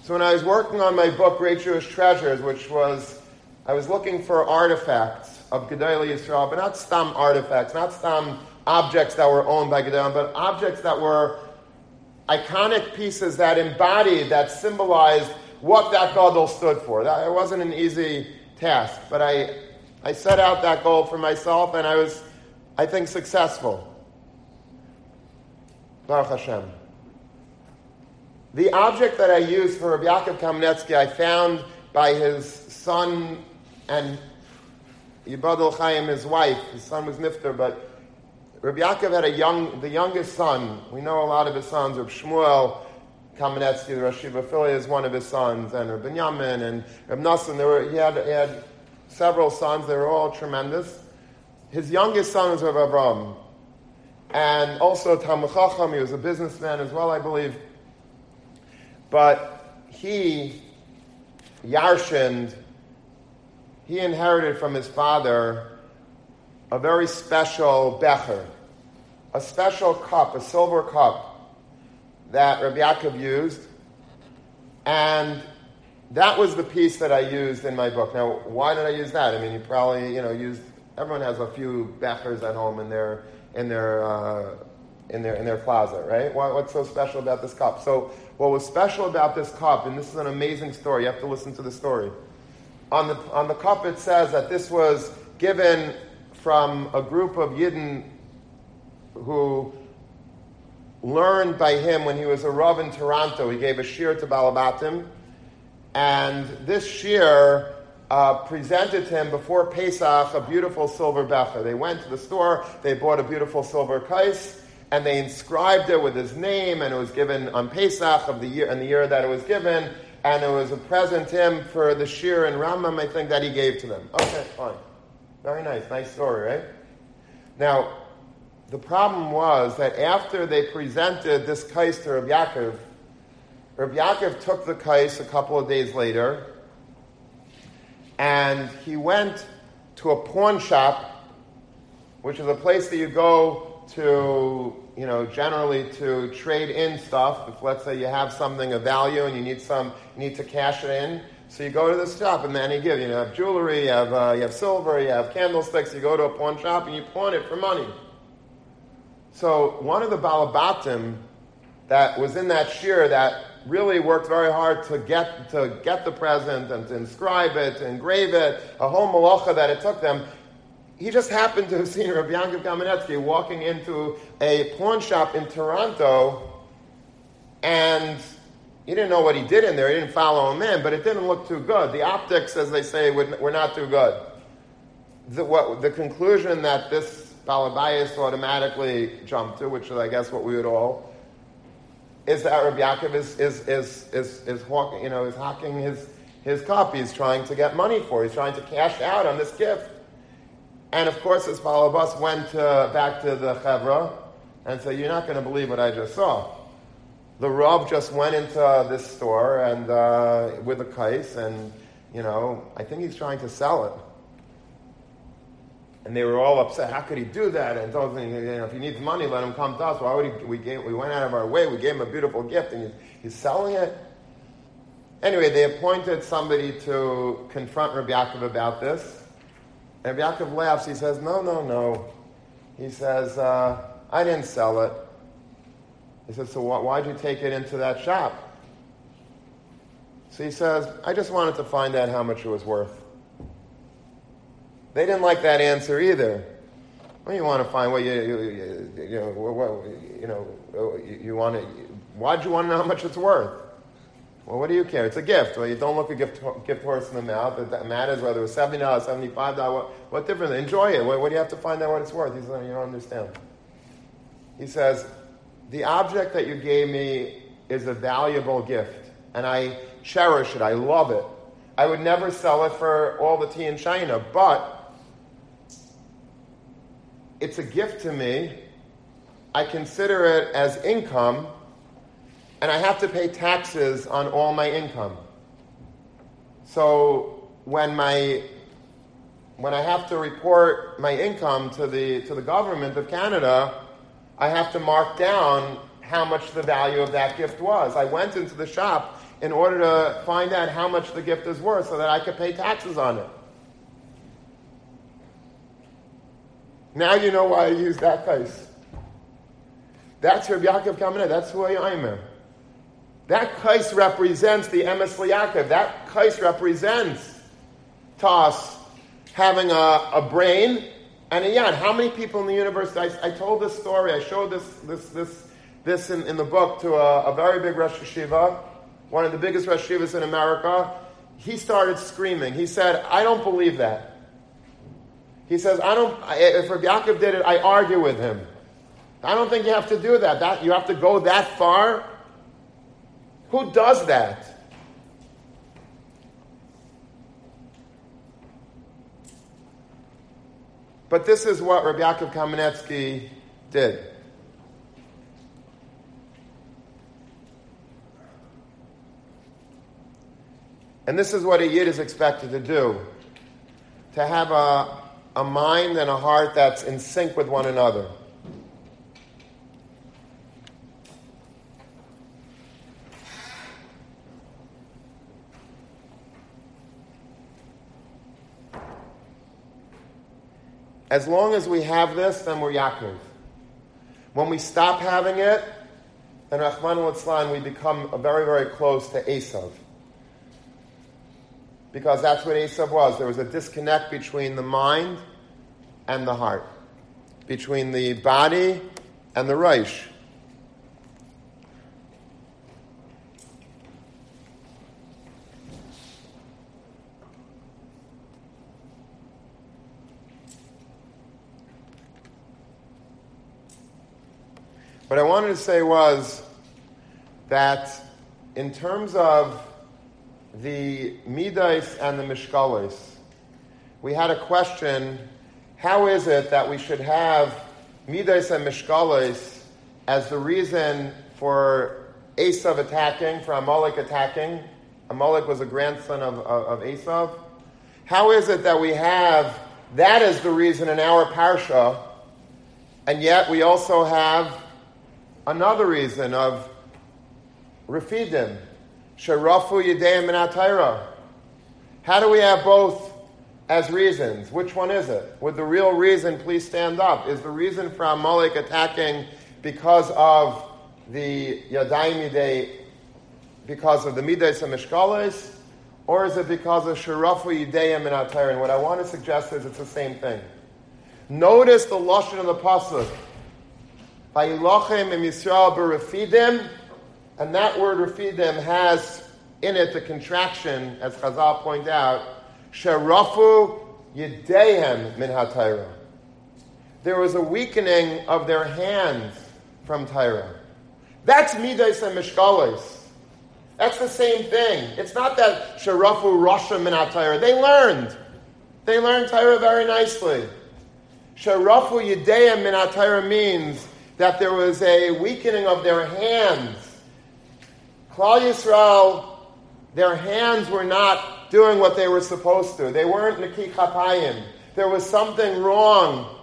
Speaker 1: So when I was working on my book, Great Jewish Treasures, which was, I was looking for artifacts of Gedolei Yisrael, but not stam artifacts, not stam objects that were owned by Gedolim, but objects that were iconic pieces that embodied, that symbolized what that Gadol stood for. That, it wasn't an easy task, but I, I set out that goal for myself, and I was, I think, successful. Baruch Hashem. The object that I used for Rabbi Yaakov Kamenetsky, I found by his son and Yibadol Chaim, his wife. His son was Nifter, but Rabbi Yaakov had a young, the youngest son. We know a lot of his sons. Rabbi Shmuel Kamenetsky, the Rosh is one of his sons, and Rabbi Binyamin and Rabbi Nassim. There were, he, had, he had several sons. They were all tremendous. His youngest son was Rabbi Avram. and also Talmid Chacham. He was a businessman as well, I believe. But he, Yarshind, he inherited from his father a very special becher, a special cup, a silver cup that Rabbi Yaakov used, and that was the piece that I used in my book. Now, why did I use that? I mean, you probably, you know, used. Everyone has a few bechers at home in their in their uh, in their in their closet, right? What, what's so special about this cup? So, what was special about this cup, and this is an amazing story. You have to listen to the story. On the on the cup, it says that this was given from a group of Yidden who learned by him when he was a Rav in Toronto. He gave a shir to Balabatim, and this shir uh, presented him before Pesach a beautiful silver becher. They went to the store, they bought a beautiful silver kais, and they inscribed it with his name, and it was given on Pesach of the year, and the year that it was given, and it was a present to him for the shir and Rambam, I think, that he gave to them. Okay, fine. Very nice, nice story, right? Now, the problem was that after they presented this kais to Rabbi Yaakov, Rabbi Yaakov took the kais a couple of days later, and he went to a pawn shop, which is a place that you go to, you know, generally to trade in stuff. If let's say you have something of value and you need some, you need to cash it in, so you go to the shop and then he gives you, you have jewelry, you have, uh, you have silver, you have candlesticks, you go to a pawn shop and you pawn it for money. So one of the Balabatim that was in that shir that really worked very hard to get, to get the present and to inscribe it, to engrave it, a whole malacha that it took them, he just happened to have seen Rabbi Yankov Kamenetsky walking into a pawn shop in Toronto and he didn't know what he did in there. He didn't follow him in, but it didn't look too good. The optics, as they say, were not too good. The, what, the conclusion that this Balabayas automatically jumped to, which is, I guess, what we would all, is that Rabbi Yaakov is, is, is, is, is, hawking, you know, is hawking his, his cup. He's trying to get money for it. He's trying to cash out on this gift. And of course, this Balabas went back to the Chevra and said, You're not going to believe what I just saw the Rav just went into this store and uh, with a kais, and you know, I think he's trying to sell it. And they were all upset. How could he do that? And told him, you know, if he needs money, let him come to us. Why would he? We, gave, we went out of our way. We gave him a beautiful gift, and he's, he's selling it. Anyway, they appointed somebody to confront Rabbi Yaakov about this. And Yaakov laughs. He says, "No, no, no." He says, uh, "I didn't sell it." He says, So why'd you take it into that shop? So he says, I just wanted to find out how much it was worth. They didn't like that answer either. Well, you want to find what you, you, you, know, what, you know, you want to, why'd you want to know how much it's worth? Well, what do you care? It's a gift. Well, you don't look a gift, gift horse in the mouth. It matters whether it was $70, $75, what, what difference? Enjoy it. What, what, do you have to find out what it's worth? He says, you don't understand. He says, the object that you gave me is a valuable gift, and I cherish it. I love it. I would never sell it for all the tea in China, but it's a gift to me. I consider it as income, and I have to pay taxes on all my income. So when my when I have to report my income to the to the government of Canada, I have to mark down how much the value of that gift was. I went into the shop in order to find out how much the gift is worth so that I could pay taxes on it. Now you know why I use that case. That's Rabbi Yaakov Kamenet. That's who I am. That case represents the Emes Yaakov. That case represents to us having a, a brain and yet, how many people in the universe? I, I told this story. I showed this this this this in, in the book to a, a very big Rosh Yeshiva, one of the biggest Rosh Yeshivas in America. He started screaming. He said, "I don't believe that." He says, "I don't." If Rabbi Yaakov did it, I argue with him. I don't think you have to do that. That you have to go that far. Who does that? But this is what Rabbi Yaakov Kamenetsky did. And this is what a Yid is expected to do to have a, a mind and a heart that's in sync with one another. As long as we have this, then we're Yaakov. When we stop having it, then Rahman al we become very, very close to Esav. Because that's what Esav was. There was a disconnect between the mind and the heart, between the body and the Reish. What I wanted to say was that in terms of the Midas and the Mishkalis, we had a question how is it that we should have Midas and Mishkalis as the reason for Esav attacking, for Amalek attacking? Amalek was a grandson of, of, of Esav. How is it that we have that as the reason in our parsha, and yet we also have another reason of Rafidim, Sharafu Yedeim and How do we have both as reasons? Which one is it? Would the real reason please stand up? Is the reason for Amalek attacking because of the Yadayim Yidei, because of the Midas and Mishkalis? Or is it because of Sharafu Yedeim and And what I want to suggest is it's the same thing. Notice the Lashon of the Pasuk. Vayilochem im Yisrael b'refidim, and that word refidim has in it the contraction, as Chazal point out, sherafu yedehem min hatayra. There was a weakening of their hands from Tyra. That's midas and mishkalos. That's the same thing. It's not that sherafu rasha min hatayra. They learned. They learned Tyra very nicely. Sherafu yedehem min hatayra means that there was a weakening of their hands. Klal Yisrael, their hands were not doing what they were supposed to. They weren't Naki Chapayim. There was something wrong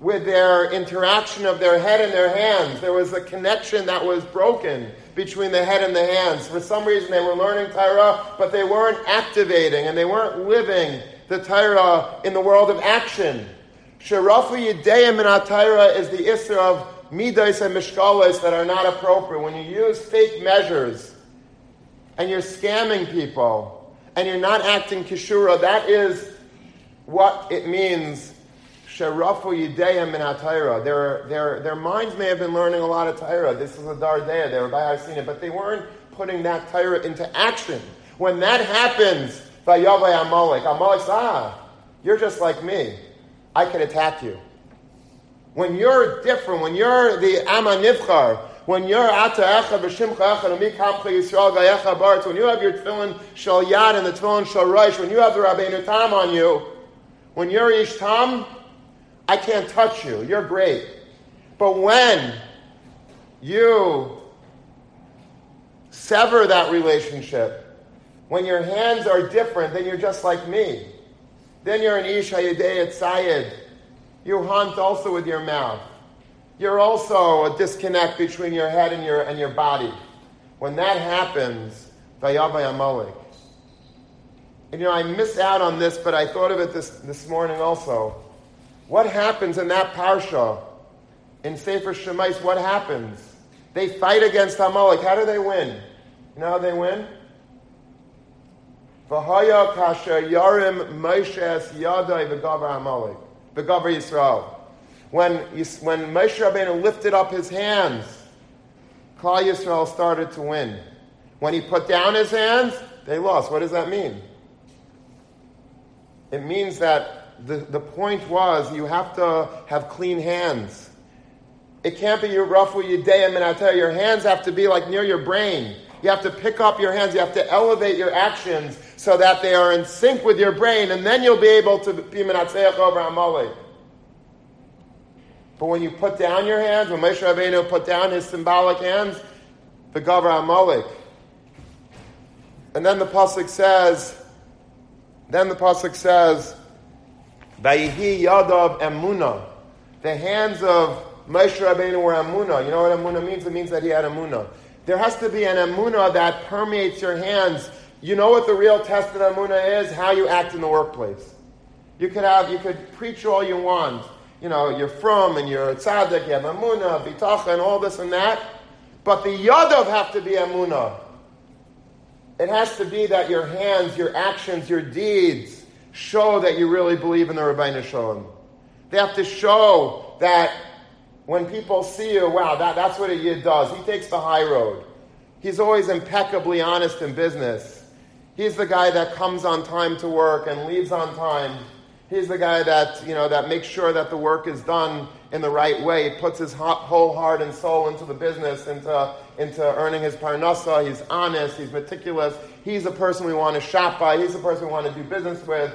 Speaker 1: with their interaction of their head and their hands. There was a connection that was broken between the head and the hands. For some reason, they were learning Torah, but they weren't activating and they weren't living the Torah in the world of action. Sharafu Yideyim in Torah is the Isra of midas and mishkalas that are not appropriate, when you use fake measures and you're scamming people and you're not acting kishura, that is what it means. Sharafu yideyim min Their, their, their minds may have been learning a lot of Torah. This is a Dardea, they were by Arsina, but they weren't putting that Torah into action. When that happens, Vayavay Amalek, Amalek ah, you're just like me. I could attack you. When you're different, when you're the Amma Nivchar, when you're Ata Echa B'Shimcha Echa Yisrael Gayecha Baritz, when you have your tefillin Shal Yad and the tefillin Shal Reish, when you have the Rabbeinu Tam on you, when you're Ish Tam, I can't touch you. You're great. But when you sever that relationship, when your hands are different, then you're just like me. Then you're an Ish Hayedei Tzayed. You hunt also with your mouth. You're also a disconnect between your head and your, and your body. When that happens, Vayavay Amalek. And you know, I missed out on this, but I thought of it this, this morning also. What happens in that parsha, in Sefer Shemais, what happens? They fight against Amalek. How do they win? You know how they win? V'haya kasher yarim Moshe yadai v'gavar Amalek the Gavar Yisrael. When, when Moshe Rabbeinu lifted up his hands, Klal Yisrael started to win. When he put down his hands, they lost. What does that mean? It means that the, the point was you have to have clean hands. It can't be your rafu yideyim and I tell you, your hands have to be like near your brain. You have to pick up your hands. You have to elevate your actions so that they are in sync with your brain, and then you'll be able to be menatzeach over Amalek. But when you put down your hands, when Moshe Rabbeinu put down his symbolic hands, the Gavar Amalek. And then the pasuk says, then the pasuk says, "Vayihi yadav emuna." The hands of Moshe Rabbeinu were emuna. You know what emuna means? It means that he had emuna. There has to be an emuna that permeates your hands. You know what the real test of emuna is? How you act in the workplace. You could have, you could preach all you want. You know, you're from and you're tzaddik, you have emuna, bitacha, and all this and that. But the yadav have to be emuna. It has to be that your hands, your actions, your deeds show that you really believe in the Ribbono Shel Olam. They have to show that when people see you, wow, that, that's what a Yid does. He takes the high road. He's always impeccably honest in business. He's the guy that comes on time to work and leaves on time. He's the guy that, you know, that makes sure that the work is done in the right way. He puts his whole heart and soul into the business, into, into earning his parnasa. He's honest. He's meticulous. He's a person we want to shop by. He's a person we want to do business with.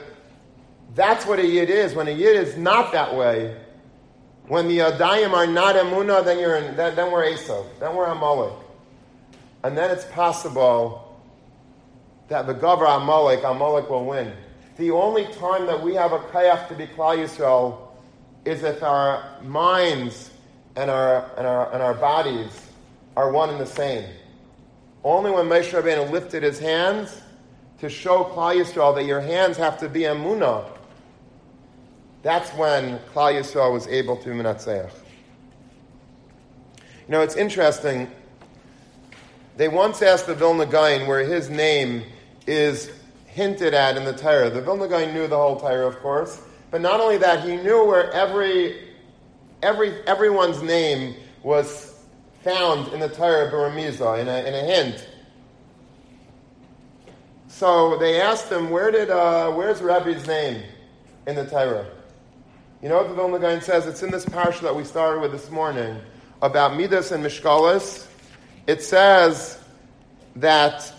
Speaker 1: That's what a yid is. When a yid is not that way, when the adayim are not emuna, then you're in, then, then we're Esav. Then we're Amalek. And then it's possible that the Gavar Amalek, Amalek will win. The only time that we have a kayach to be Klal Yisrael is if our minds and our, and our, and our bodies are one and the same. Only when Moshe Rabbeinu lifted his hands to show Klal Yisrael that your hands have to be emunah, that's when Klal Yisrael was able to menatzeach. You know, it's interesting. They once asked the Vilna Gaon where his name is hinted at in the Torah. The Vilna Gaon knew the whole Torah, of course, but not only that, he knew where every, every everyone's name was found in the Torah Baramiza, in a, in a hint. So they asked him, where did, uh, where's Rabbi's name in the Torah? You know what the Vilna Gaon says? It's in this parsha that we started with this morning about Midas and Mishkalis. It says that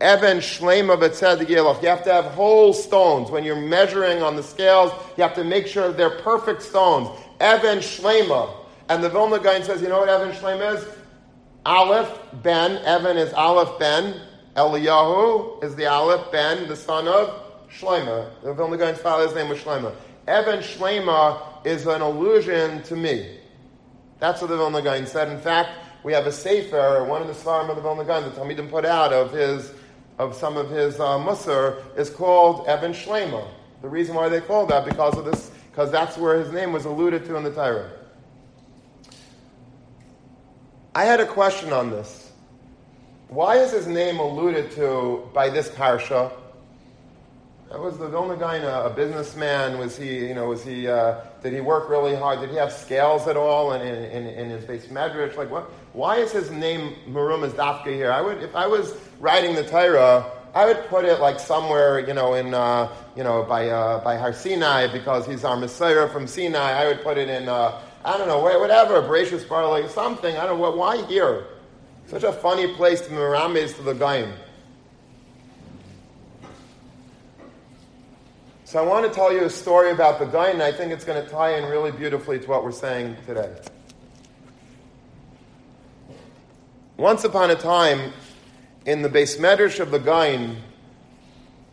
Speaker 1: Evan Shlema B'Tzedek You have to have whole stones. When you're measuring on the scales, you have to make sure they're perfect stones. Evan Shlema. And the Vilna Gaon says, you know what Evan Shlema is? Aleph, Ben. Evan is Aleph, Ben. Eliyahu is the Aleph, Ben, the son of Shlema. The Vilna Gaon's father's name was Shlema. Evan Shlema is an allusion to me. That's what the Vilna Gaon said. In fact, we have a sefer, one of the Svarim of the Vilna Gaon, the Talmidim put out of his of some of his uh, Musar is called Evan Shlema. The reason why they call that because of this, because that's where his name was alluded to in the Torah. I had a question on this. Why is his name alluded to by this parsha? Was the Vilna Gaon a, a, businessman? Was he, you know, was he, uh, did he work really hard? Did he have scales at all in, in, in, his base medrash? Like, what? Why is his name Marum as Dafka here? I would, if I was writing the Torah, I would put it like somewhere, you know, in, uh, you know, by, uh, by Har Sinai because he's our Messiah from Sinai. I would put it in, uh, I don't know, whatever, Bereshus Bar, something. I don't know, why here? Such a funny place to Miramis to the Gaim. So I want to tell you a story about the Gaon, and I think it's going to tie in really beautifully to what we're saying today. Once upon a time, in the base medrash of the Gaon,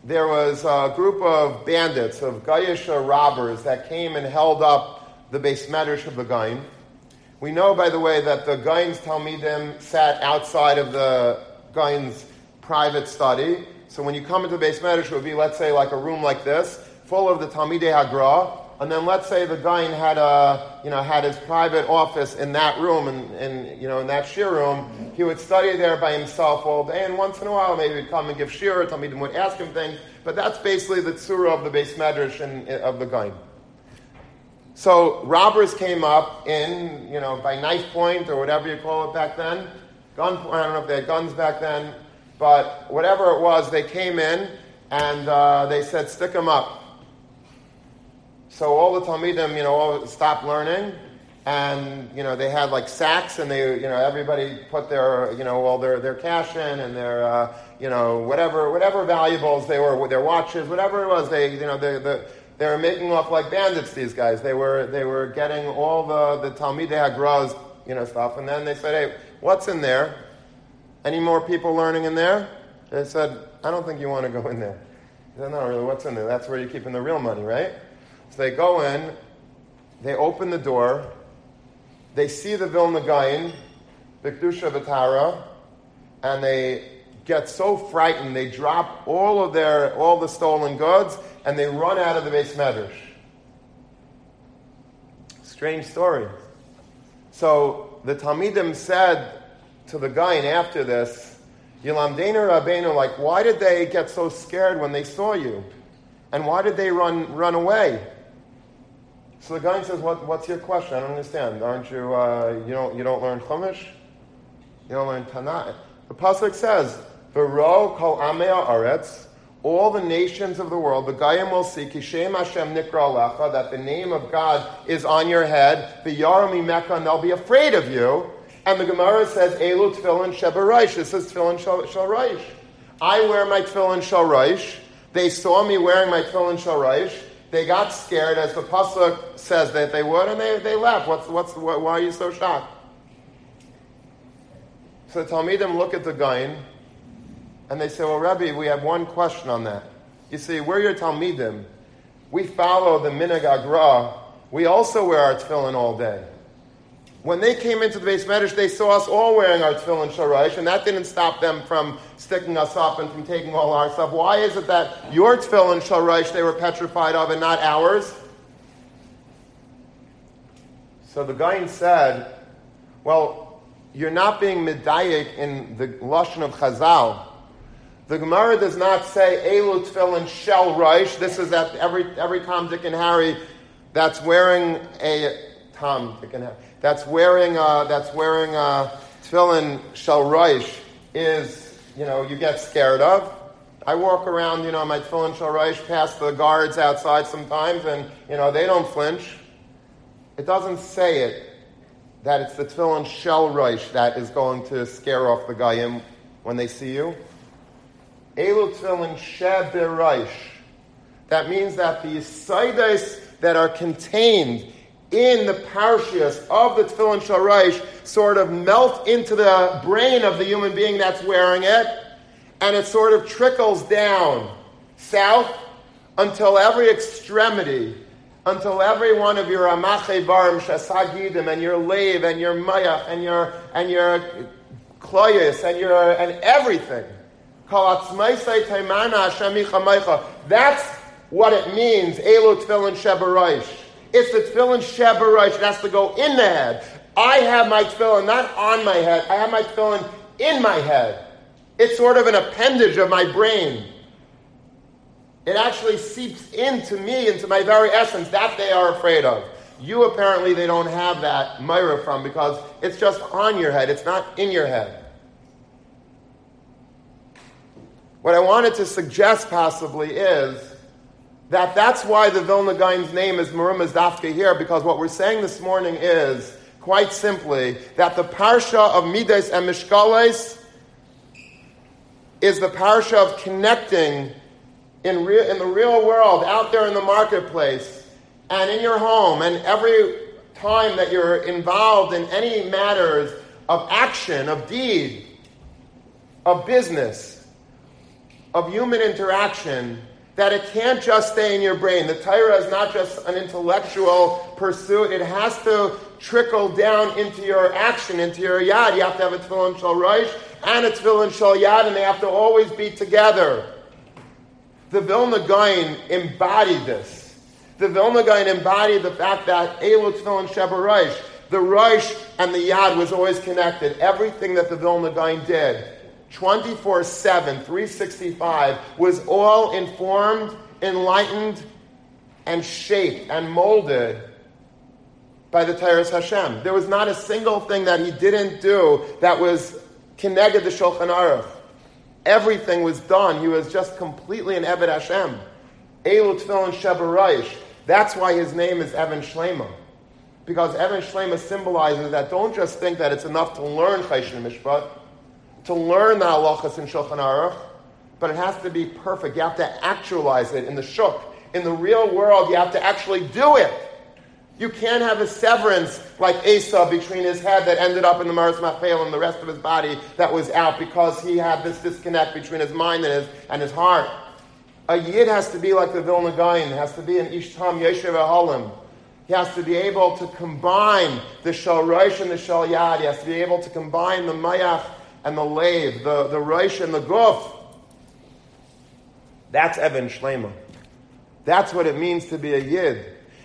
Speaker 1: there was a group of bandits, of Gayasha robbers, that came and held up the base medrash of the Gaon. We know, by the way, that the Gaon's Talmidim sat outside of the Gaon's private study. So when you come into the base medrash, it would be, let's say, like a room like this full of the Talmidei Hagra, and then let's say the guy had a, you know, had his private office in that room, and, and you know, in that shir room, he would study there by himself all day, and once in a while maybe he'd come and give shir, Talmidim would ask him things, but that's basically the tzura of the base medrash and, of the guy. So robbers came up in, you know, by knife point or whatever you call it back then. Gun, I don't know if they had guns back then, but whatever it was, they came in and uh, they said, stick them up. So all the Talmidim, you know, all stopped learning, and you know they had like sacks, and they, you know, everybody put their, you know, all their their cash in and their, uh, you know, whatever whatever valuables they were, their watches, whatever it was, they, you know, they, the, they were making off like bandits. These guys, they were they were getting all the the Talmidei Hagra's, you know, stuff, and then they said, hey, what's in there? Any more people learning in there? They said, I don't think you want to go in there. He said, no, really, what's in there? That's where you're keeping the real money, right? So they go in, they open the door, they see the Vilna Gaon, Bikdusha Vitara, and they get so frightened they drop all of their all the stolen goods and they run out of the base medrash. Strange story. So the Talmidim said to the guy and after this, Yilamdena Rabbeinu, like, why did they get so scared when they saw you? And why did they run run away? So the guy says, what, "What's your question? I don't understand. Aren't you uh, you don't you don't learn Chumash? You don't learn Tanakh." The pasuk says, "V'ro kol amei aretz." All the nations of the world, the Gayim will see Kishem Hashem Nikra Alecha, that the name of God is on your head. The Yarami Mecca, and they'll be afraid of you. And the Gemara says, Elu Tfilin Shebaraish. This is Tfilin Shalraish. I wear my Tfilin Shalraish. They saw me wearing my Tfilin Shalraish. They got scared, as the pasuk says that they would, and they, they left. What's, what's, why are you so shocked? So the Talmidim look at the Gaon, and they say, Well, Rebbe, we have one question on that. You see, we're your Talmidim. We follow the Minhag Agra. We also wear our tefillin all day. When they came into the base medrash, they saw us all wearing our tefillin sharash, and that didn't stop them from sticking us up and from taking all our stuff. Why is it that your tefillin sharash they were petrified of and not ours? So the guy said, "Well, you're not being medayik in the lashon of Chazal." The Gemara does not say Elu Tefillin Shel. This is that every every Tom, Dick, and Harry that's wearing a Tom, Dick, and Harry that's wearing uh, that's wearing uh, Tefillin Shel Reish is you know you get scared of. I walk around, you know, my tefillin shel reish past the guards outside sometimes, and you know they don't flinch. It doesn't say it that it's the tefillin shel reish that is going to scare off the gayim when they see you. Elu tefillin sheberaish. That means that the saides that are contained in the parshias of the tefillin sharaish sort of melt into the brain of the human being that's wearing it, and it sort of trickles down south until every extremity, until every one of your amache barim shasagidim and your lave and your mayach and your and your kloyes and your and everything that's what it means. Elo tefillin shebaraish. It's the tefillin shebaraish. It has to go in the head. I have my tefillin not on my head. I have my tefillin in my head. It's sort of an appendage of my brain. It actually seeps into me, into my very essence. That they are afraid of. You apparently they don't have that myra from because it's just on your head. It's not in your head. What I wanted to suggest possibly is that that's why the Vilna Gaon's name is Marimaz Dafka here, because what we're saying this morning is, quite simply, that the Parsha of Midas and Mishkales is the Parsha of connecting in, re- in the real world, out there in the marketplace, and in your home, and every time that you're involved in any matters of action, of deed, of business, of human interaction that it can't just stay in your brain. The Torah is not just an intellectual pursuit, it has to trickle down into your action, into your yad. You have to have a tefillin shal reish and a tefillin shal yad, and they have to always be together. The Vilna Gaon embodied this. The Vilna Gaon embodied the fact that Elu tefillin sheba reish, the reish and the yad was always connected. Everything that the Vilna Gaon did 24 7, 365, was all informed, enlightened, and shaped and molded by the Tyrus Hashem. There was not a single thing that he didn't do that was connected to Shulchan Aruch. Everything was done. He was just completely an Eved Hashem. Elu Tfilin Shebaraish. That's why his name is Evan Shlema. Because Evan Shlema symbolizes that don't just think that it's enough to learn Chayshon Mishpat, to learn the halachas in Shulchan Aruch, but it has to be perfect. You have to actualize it in the shuk. In the real world, you have to actually do it. You can't have a severance like Esav between his head that ended up in the Maris Machpeil and the rest of his body that was out because he had this disconnect between his mind and his, and his heart. A Yid has to be like the Vilna Gaon, has to be an Ishtam Yeshiv Halim. He has to be able to combine the Shal Rosh and the Shal Yad. He has to be able to combine the Mayach and the Lave, the, the Rosh and the Guf. That's Even Shlema. That's what it means to be a Yid.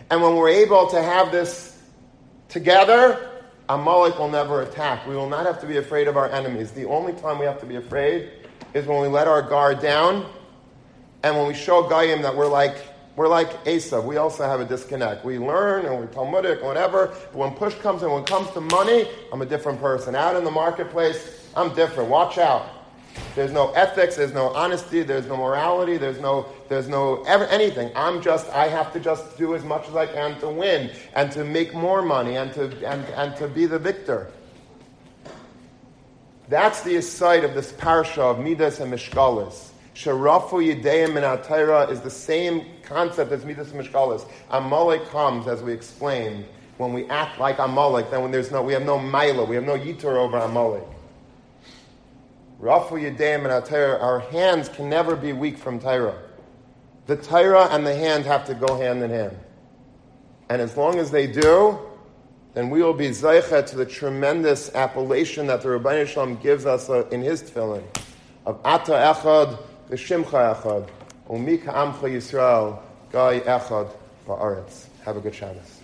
Speaker 1: And when we're able to have this together, Amalek will never attack. We will not have to be afraid of our enemies. The only time we have to be afraid is when we let our guard down and when we show Goyim that we're like we're like Esav. We also have a disconnect. We learn and we're Talmudic and whatever. But when push comes and when it comes to money, I'm a different person. Out in the marketplace, I'm different. Watch out. There's no ethics. There's no honesty. There's no morality. There's no. There's no ever, anything. I'm just. I have to just do as much as I can to win and to make more money and to and, and to be the victor. That's the aside of this parsha of Midas and Mishkalis. Sharafu Yideyim in Atayra is the same concept as Midas and Mishkalis. Amalek comes, as we explained, when we act like Amalek, then when there's no, we have no Mila, we have no Yitur over Amalek. Rafu Yideyim and Atayra, our hands can never be weak from Tyra. The Tyra and the hand have to go hand in hand. And as long as they do, then we will be Zaycha to the tremendous appellation that the Ribbono Shel Olam gives us uh, in his tefillin of Ata Echad V'Shimcha Echad, Umika Amcha Yisrael, Gai Echad Ba'aretz. Have a good Shabbos.